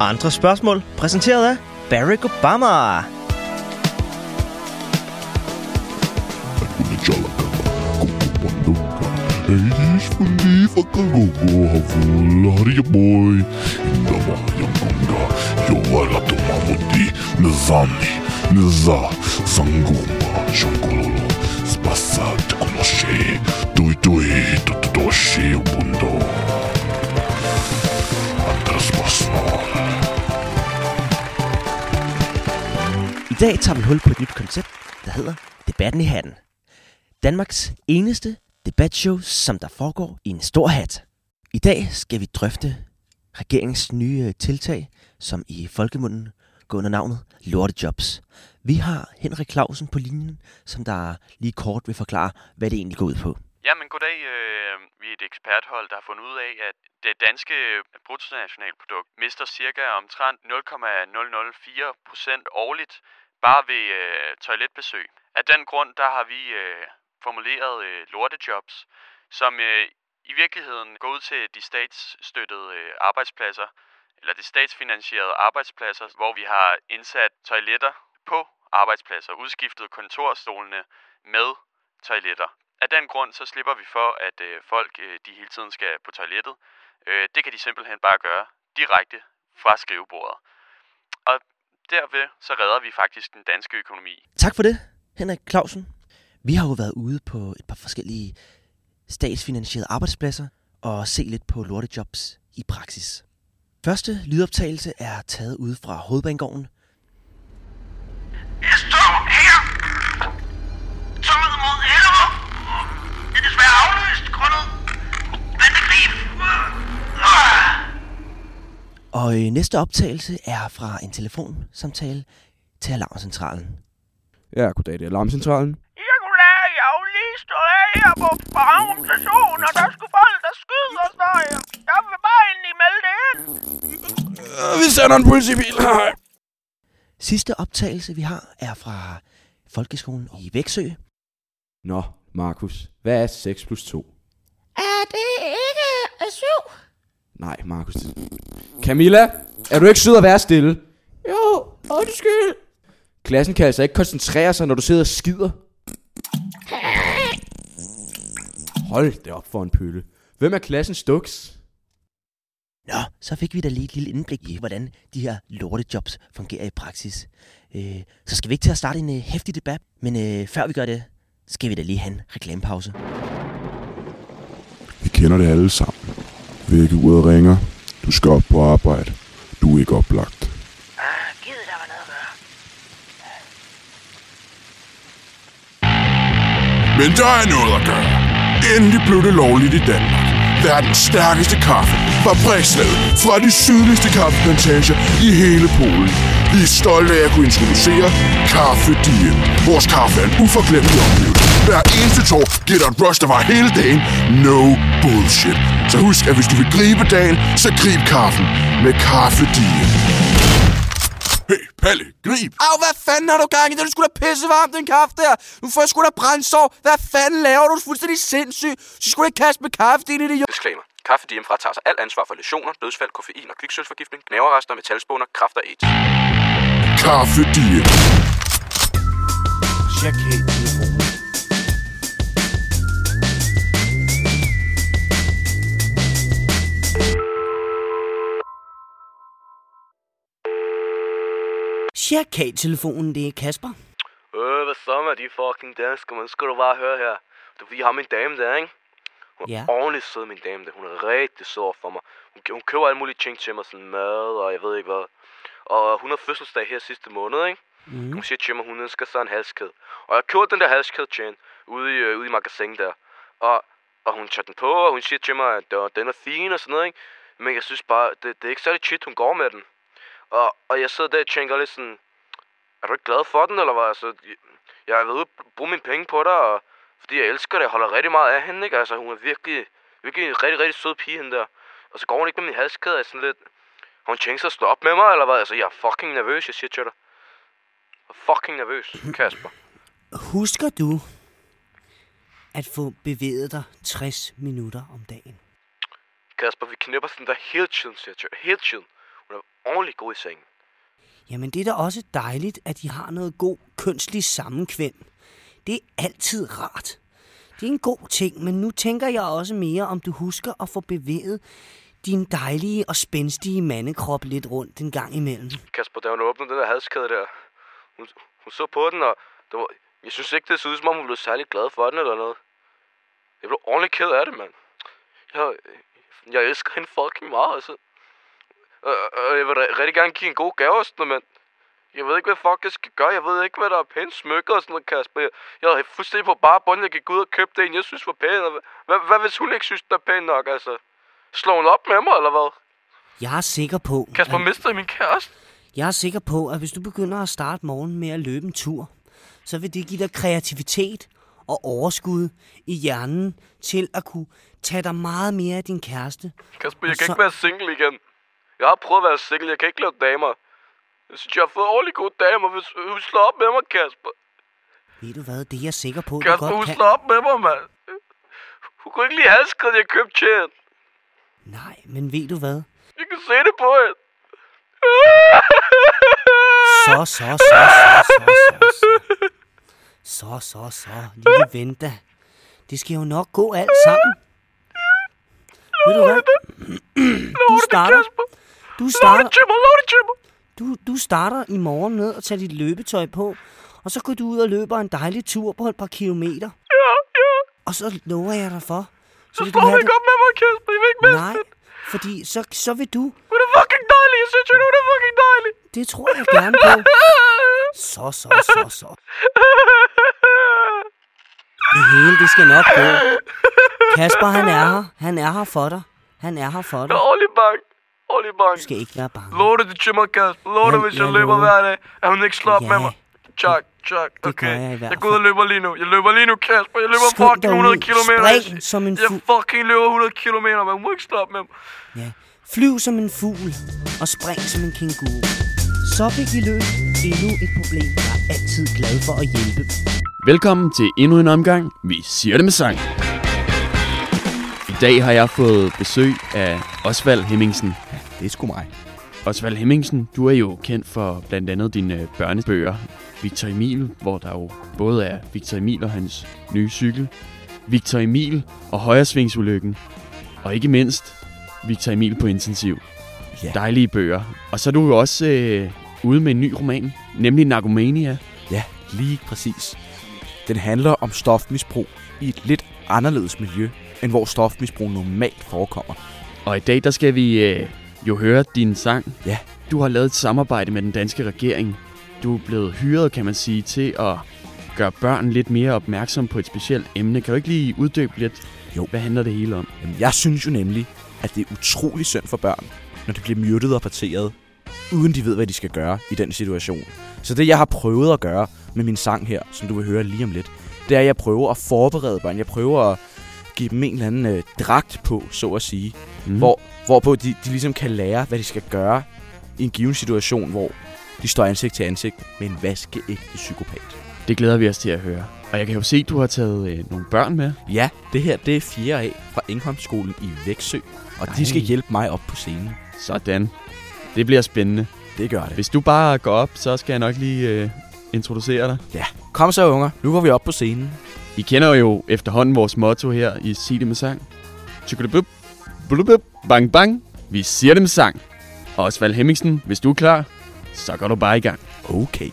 Andre spørgsmål præsenteret af Barack Obama. Andre spørgsmål. Dag tager vi hul på et nyt koncept, der hedder Debatten i hatten. Danmarks eneste debatshow, som der foregår i en stor hat. I dag skal vi drøfte regeringens nye øh, tiltag, som i folkemunden går under navnet Lortejobs. Vi har Henrik Clausen på linjen, som der lige kort vil forklare, hvad det egentlig går ud på. Jamen, goddag. Øh, vi er et eksperthold, der har fundet ud af, at det danske bruttonationalprodukt mister cirka omtrent 0,004 procent årligt bare ved øh, toiletbesøg. Af den grund, der har vi øh, formuleret øh, lortejobs, som øh, i virkeligheden går ud til de statsstøttede øh, arbejdspladser, eller de statsfinansierede arbejdspladser, hvor vi har indsat toiletter på arbejdspladser, udskiftet kontorstolene med toiletter. Af den grund så slipper vi for, at øh, folk øh, de hele tiden skal på toilettet. Øh, det kan de simpelthen bare gøre direkte fra skrivebordet. Og derved så redder vi faktisk den danske økonomi. Tak for det, Henrik Clausen. Vi har jo været ude på et par forskellige statsfinansierede arbejdspladser og se lidt på lortejobs i praksis. Første lydoptagelse er taget ud fra Hovedbanegården. Og øh, næste optagelse er fra en telefonsamtale til Alarmcentralen. Ja, goddag, det er Alarmcentralen. Jeg kunne lære, jeg er jo lige stået af her på Farum station, og der skulle folk, der skyder, står jeg. Jeg vil bare egentlig melde det ind. Vi sender en politibil. Sidste optagelse, vi har, er fra Folkeskolen i Væksø. Nå, Markus, hvad er 6 plus 2? Er det ikke syv? Nej, Markus. Camilla, er du ikke sød at være stille? Jo, undskyld. Klassen kan altså ikke koncentrere sig, når du sidder og skider. Hold det op for en pølle. Hvem er klassens duks? Nå, så fik vi da lige et lille indblik i, hvordan de her lortejobs fungerer i praksis. Øh, så skal vi ikke til at starte en øh, hæftig debat, men øh, før vi gør det, skal vi da lige have en reklamepause. Vi kender det alle sammen. Vækkeuret ringer. Du skal op på arbejde. Du er ikke oplagt. Ah, givet, der var noget at gøre. Men der er noget at gøre. Endelig blev det lovligt i Danmark. Verdens stærkeste kaffe. Fabrikslaget fra de sydligste kaffeplantager i hele Polen. Vi er stolte af at kunne introducere Kaffe Diem. Vores kaffe er en uforglemmelig oplevelse. Hver eneste tår giver dig en rush, der var hele dagen. No bullshit. Så husk, at hvis du vil gribe dagen, så grib kaffen med Kaffe Diem. Hey, Palle, grib! Au, hvad fanden har du gang i? Det er sgu da pisse varmt, den kaffe der. Nu får jeg sgu da brændsår. Hvad fanden laver du? Du er fuldstændig sindssyg. Så skulle ikke kaste med kaffe, din idiot. Disclaimer. Kaffe DM fratager sig alt ansvar for lesioner, dødsfald, koffein og kviksølsforgiftning, knæverrester, metalspåner, kræft og AIDS. Kaffe Diem. Check helt telefonen. Cirka-telefonen, det er Kasper. Øh, hvad så med de fucking danskere, man skal du bare høre her. Du vi har min dame der, ikke? Hun er Ja. ordentligt sød, min dame der. Hun er rigtig sød for mig. Hun, hun køber alle mulige ting til mig, sådan mad og jeg ved ikke hvad. Og hun har fødselsdag her sidste måned, ikke? Mm. Hun siger til mig, hun ønsker sig en halskæde. Og jeg købte den der halskæde til hende, ude i, øh, ude i magasin der. Og, og hun tager den på, og hun siger til mig, at den er fin og sådan noget, ikke? Men jeg synes bare, det, det er ikke særlig tit, hun går med den. Og, og jeg sidder der og tænker lidt sådan, er du ikke glad for den, eller hvad? Altså, jeg, er ved at bruge mine penge på dig, og, fordi jeg elsker det, jeg holder rigtig meget af hende, ikke? Altså, hun er virkelig, virkelig en rigtig, rigtig sød pige, hende der. Og så går hun ikke med min halskæde, er sådan lidt... Har hun tænkt sig at stå op med mig, eller hvad? Altså, jeg er fucking nervøs, jeg siger til dig. Jeg er fucking nervøs, Kasper. Husker du at få bevæget dig 60 minutter om dagen? Kasper, vi knipper sådan der hele tiden, siger jeg til. Hele tiden. Hun er ordentligt god i sengen. Jamen, det er da også dejligt, at de har noget god kønslig sammenkvem. Det er altid rart. Det er en god ting, men nu tænker jeg også mere, om du husker at få bevæget din dejlige og spændstige mandekrop lidt rundt en gang imellem. Kasper, da hun åbnede den der halskæde der, hun, hun så på den, og det var, jeg synes ikke, det så ud, som om hun blev særlig glad for den eller noget. Jeg blev ordentligt ked af det, mand. Jeg, jeg elsker hende fucking meget, altså. Og, og jeg vil ri- rigtig gerne give en god gave og sådan noget, men jeg ved ikke, hvad fuck jeg skal gøre. Jeg ved ikke, hvad der er pænt smykker og sådan noget, Kasper. Jeg, jeg er fuldstændig på bare bund. Jeg gik ud og købte en, jeg synes var pæn. Og hvad, hvad, hvis hun ikke synes, den er pæn nok, altså? Slår hun op med mig, eller hvad? Jeg er sikker på, Kasper at, mistede min kæreste. jeg er sikker på, at hvis du begynder at starte morgenen med at løbe en tur, så vil det give dig kreativitet og overskud i hjernen til at kunne tage dig meget mere af din kæreste. Kasper, jeg Og kan så- ikke være single igen. Jeg har prøvet at være single. Jeg kan ikke lave damer. Jeg synes, jeg har fået ordentligt gode damer. Hvis hun slår op med mig, Kasper. Ved du hvad, det er jeg sikker på, du Kasper, godt hun kan. slår op med mig, mand. Hun kunne ikke lide halskæden, jeg købte til hende. Nej, men ved du hvad? Jeg kan se det på hende. Så, så, så, så, så, så, så. Så, så, så. Lille ven da. Det skal jo nok gå alt sammen. Ved du hvad? Du starter, du starter, til mig. du, du starter i morgen med at tage dit løbetøj på, og så går du ud og løber en dejlig tur på et par kilometer. Ja, ja. Og så lover jeg dig for, så Så slår du ikke op med mig, Kasper. Jeg vil ikke miste Nej, det. fordi så, så vil du. Hun er fucking dejlig. Jeg synes, hun er fucking dejlig. Det tror jeg gerne på. Så, så, så, så. Det hele, det skal nok gå. Kasper, han er her. Han er her for dig. Han er her for dig. er ordentligt Ordentligt bange. Du skal ikke være bange. Lov det til mig, det, Jeg- hvis jeg jeg løber lover. hver dag. At hun ikke slår op Ja, med mig. Chuck, Chuck. det Okay. gør jeg i hvert Jeg går ud og løber lige nu. Jeg løber lige nu, Kasper. Jeg løber Skynd fucking dig 100 ud. km. Spring som en Jeg fucking løber 100 km, men hun må ikke slå op med mig. Ja. Flyv som en fugl og spring som en kænguru. Så fik vi løst endnu et problem. Jeg er altid glad for at hjælpe. Velkommen til endnu en omgang. Vi siger det med sang. I dag har jeg fået besøg af Osvald Hemmingsen. Det er sgu mig. Osvald Hemmingsen, du er jo kendt for blandt andet dine børnebøger. Victor Emil, hvor der jo både er Victor Emil og hans nye cykel. Victor Emil og højresvingsulykken. Og ikke mindst Victor Emil på intensiv. Ja. Dejlige bøger. Og så er du jo også øh, ude med en ny roman, nemlig Narkomania. Ja, lige præcis. Den handler om stofmisbrug i et lidt anderledes miljø, end hvor stofmisbrug normalt forekommer. Og i dag, der skal vi øh, jo høre din sang. Ja. Du har lavet et samarbejde med den danske regering. Du er blevet hyret, kan man sige, til at gøre børn lidt mere opmærksom på et specielt emne. Kan du ikke lige uddybe lidt? Jo. Hvad handler det hele om? Jamen, jeg synes jo nemlig, at det er utrolig synd for børn, når de bliver myrdet og parteret, uden de ved, hvad de skal gøre i den situation. Så det, jeg har prøvet at gøre med min sang her, som du vil høre lige om lidt, det er, at jeg prøver at forberede børn. Jeg prøver at give dem en eller anden øh, dragt på, så at sige. Mm. Hvor, hvorpå de, de ligesom kan lære, hvad de skal gøre i en given situation, hvor de står ansigt til ansigt med en vaskeægte psykopat. Det glæder vi os til at høre. Og jeg kan jo se, at du har taget øh, nogle børn med. Ja, det her det er 4 A fra Engholmskolen i Væksø, og Ej. de skal hjælpe mig op på scenen. Sådan. Det bliver spændende. Det gør det. Hvis du bare går op, så skal jeg nok lige øh, introducere dig. Ja, kom så unger. Nu går vi op på scenen. I kender jo efterhånden vores motto her i Sig det med sang. Tjukkedebup, blubup, bang bang. Vi siger det med sang. Og Osvald Hemmingsen, hvis du er klar, så går du bare i gang. Okay.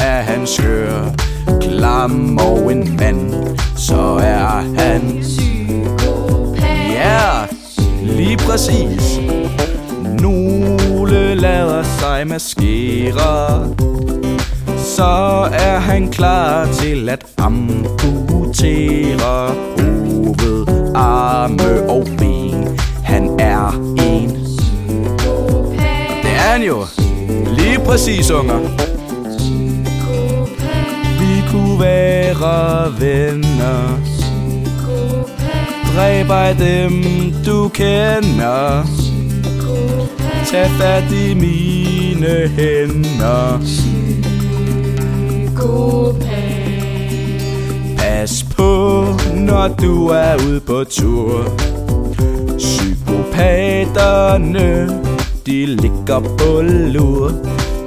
er han skør Klam og en mand, så er han Psykopat. Ja, lige præcis. Nogle lader sig maskere. Så er han klar til at amputere Hoved, arme og ben. Han er en. Psykopat. Det er han jo. Lige præcis, unger. Psykopat. Vi kunne være venner. Dræb af dem, du kender. Psykopat. Tag fat i mine hænder. Psykopat Pas på, når du er ude på tur. Psykopaterne, de ligger på lur.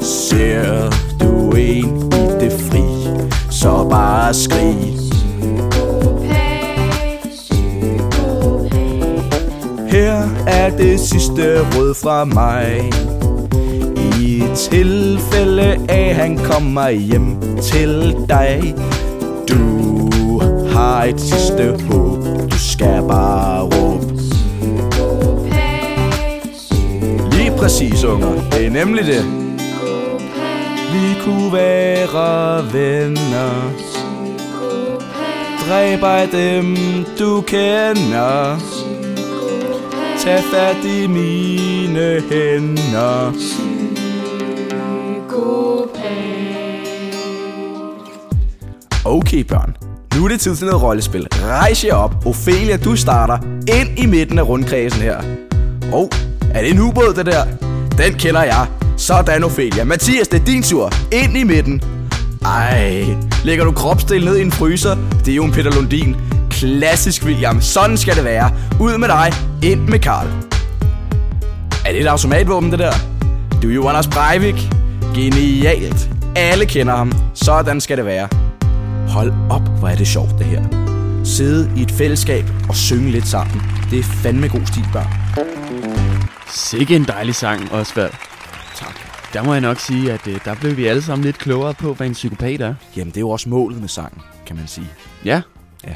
Ser du en i det fri, så bare skrig. Her er det sidste råd fra mig. I tilfælde af, at han kommer hjem til dig. Du har et sidste håb, du skal bare råbe. Lige præcis, unger. Det er nemlig det. Vi kunne være venner. Dræb af dem, du kender. Tag fat i mine hænder. Okay, børn. Nu er det tid til noget rollespil. Rejs jer op. Ophelia, du starter ind i midten af rundkredsen her. Og er det en ubåd, det der? Den kender jeg. Sådan, Ophelia. Mathias, det er din tur. Ind i midten. Ej, lægger du kropsdel ned i en fryser? Det er jo en Peter Lundin. Klassisk, William. Sådan skal det være. Ud med dig. Ind med Karl. Er det et automatvåben, det der? Du er jo Anders Breivik. Genialt. Alle kender ham. Sådan skal det være. Hold op, hvor er det sjovt det her. Sidde i et fællesskab og synge lidt sammen. Det er fandme god stil, børn. Sikke en dejlig sang, Osvald. Der må jeg nok sige, at øh, der blev vi alle sammen lidt klogere på, hvad en psykopat er. Jamen, det er jo også målet med sangen, kan man sige. Ja. Ja.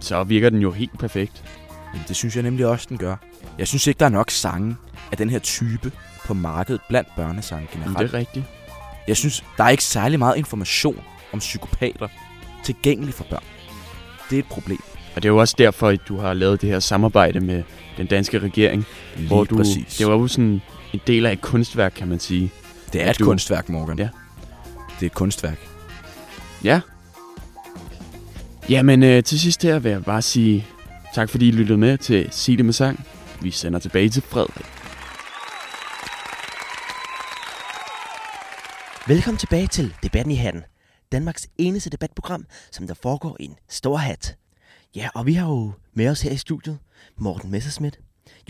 Så virker den jo helt perfekt. Jamen, det synes jeg nemlig også, den gør. Jeg synes ikke, der er nok sange af den her type på markedet blandt børnesange generelt. det er rigtigt. Jeg synes, der er ikke særlig meget information om psykopater tilgængelig for børn. Det er et problem. Og det er jo også derfor, at du har lavet det her samarbejde med den danske regering. Lige hvor du, præcis. Det var jo sådan en del af et kunstværk, kan man sige. Det er et du- kunstværk, Morgan. Ja. Det er et kunstværk. Ja. Jamen, øh, til sidst her vil jeg bare sige tak, fordi I lyttede med til Sig det med sang. Vi sender tilbage til Frederik. Velkommen tilbage til Debatten i Hatten. Danmarks eneste debatprogram, som der foregår i en stor hat. Ja, og vi har jo med os her i studiet Morten Messerschmidt,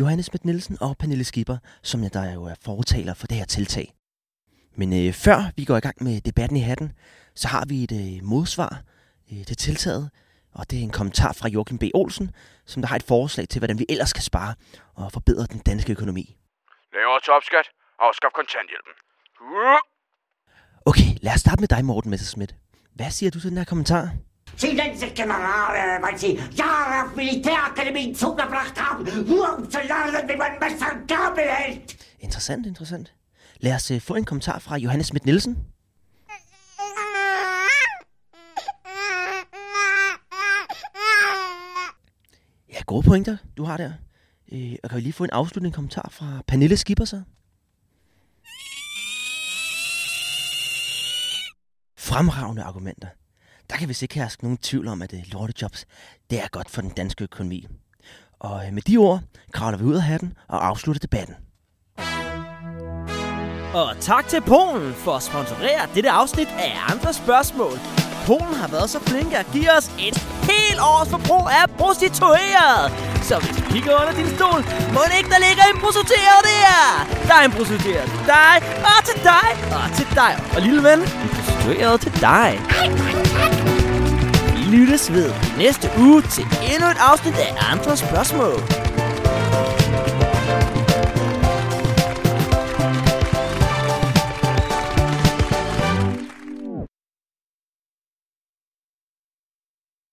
Johannes Schmidt Nielsen og Pernille Skipper, som jeg der jo er fortaler for det her tiltag. Men øh, før vi går i gang med Debatten i Hatten, så har vi et øh, modsvar øh, til tiltaget, og det er en kommentar fra Joachim B. Olsen, som der har et forslag til, hvordan vi ellers skal spare og forbedre den danske økonomi. Lavere topskat og afskaf kontanthjælpen. Uh! Okay, lad os starte med dig, Morten Messerschmidt. Hvad siger du til den her kommentar? Silence, General, weil Sie Jahre auf Militärakademien zugebracht haben, nur um zu lernen, wie man Gabel hält. Interessant, interessant. Lad os øh, få en kommentar fra Johannes Schmidt Nielsen. Ja, gode pointer, du har der. Øh, og kan vi lige få en afsluttende kommentar fra Pernille Skipper så? Fremragende argumenter. Der kan vi ikke herske nogen tvivl om, at det lortejobs, det er godt for den danske økonomi. Og øh, med de ord kravler vi ud af hatten og afslutter debatten. Og tak til Polen for at sponsorere dette afsnit af andre spørgsmål. Polen har været så flinke at give os et helt års forbrug af prostitueret. Så hvis du kigger under din stol, må det ikke, der ligger en prostitueret der. Der er en prostitueret til dig, og til dig, og til dig. Og lille ven, en prostitueret til dig. Vi lyttes ved næste uge til endnu et afsnit af andre spørgsmål.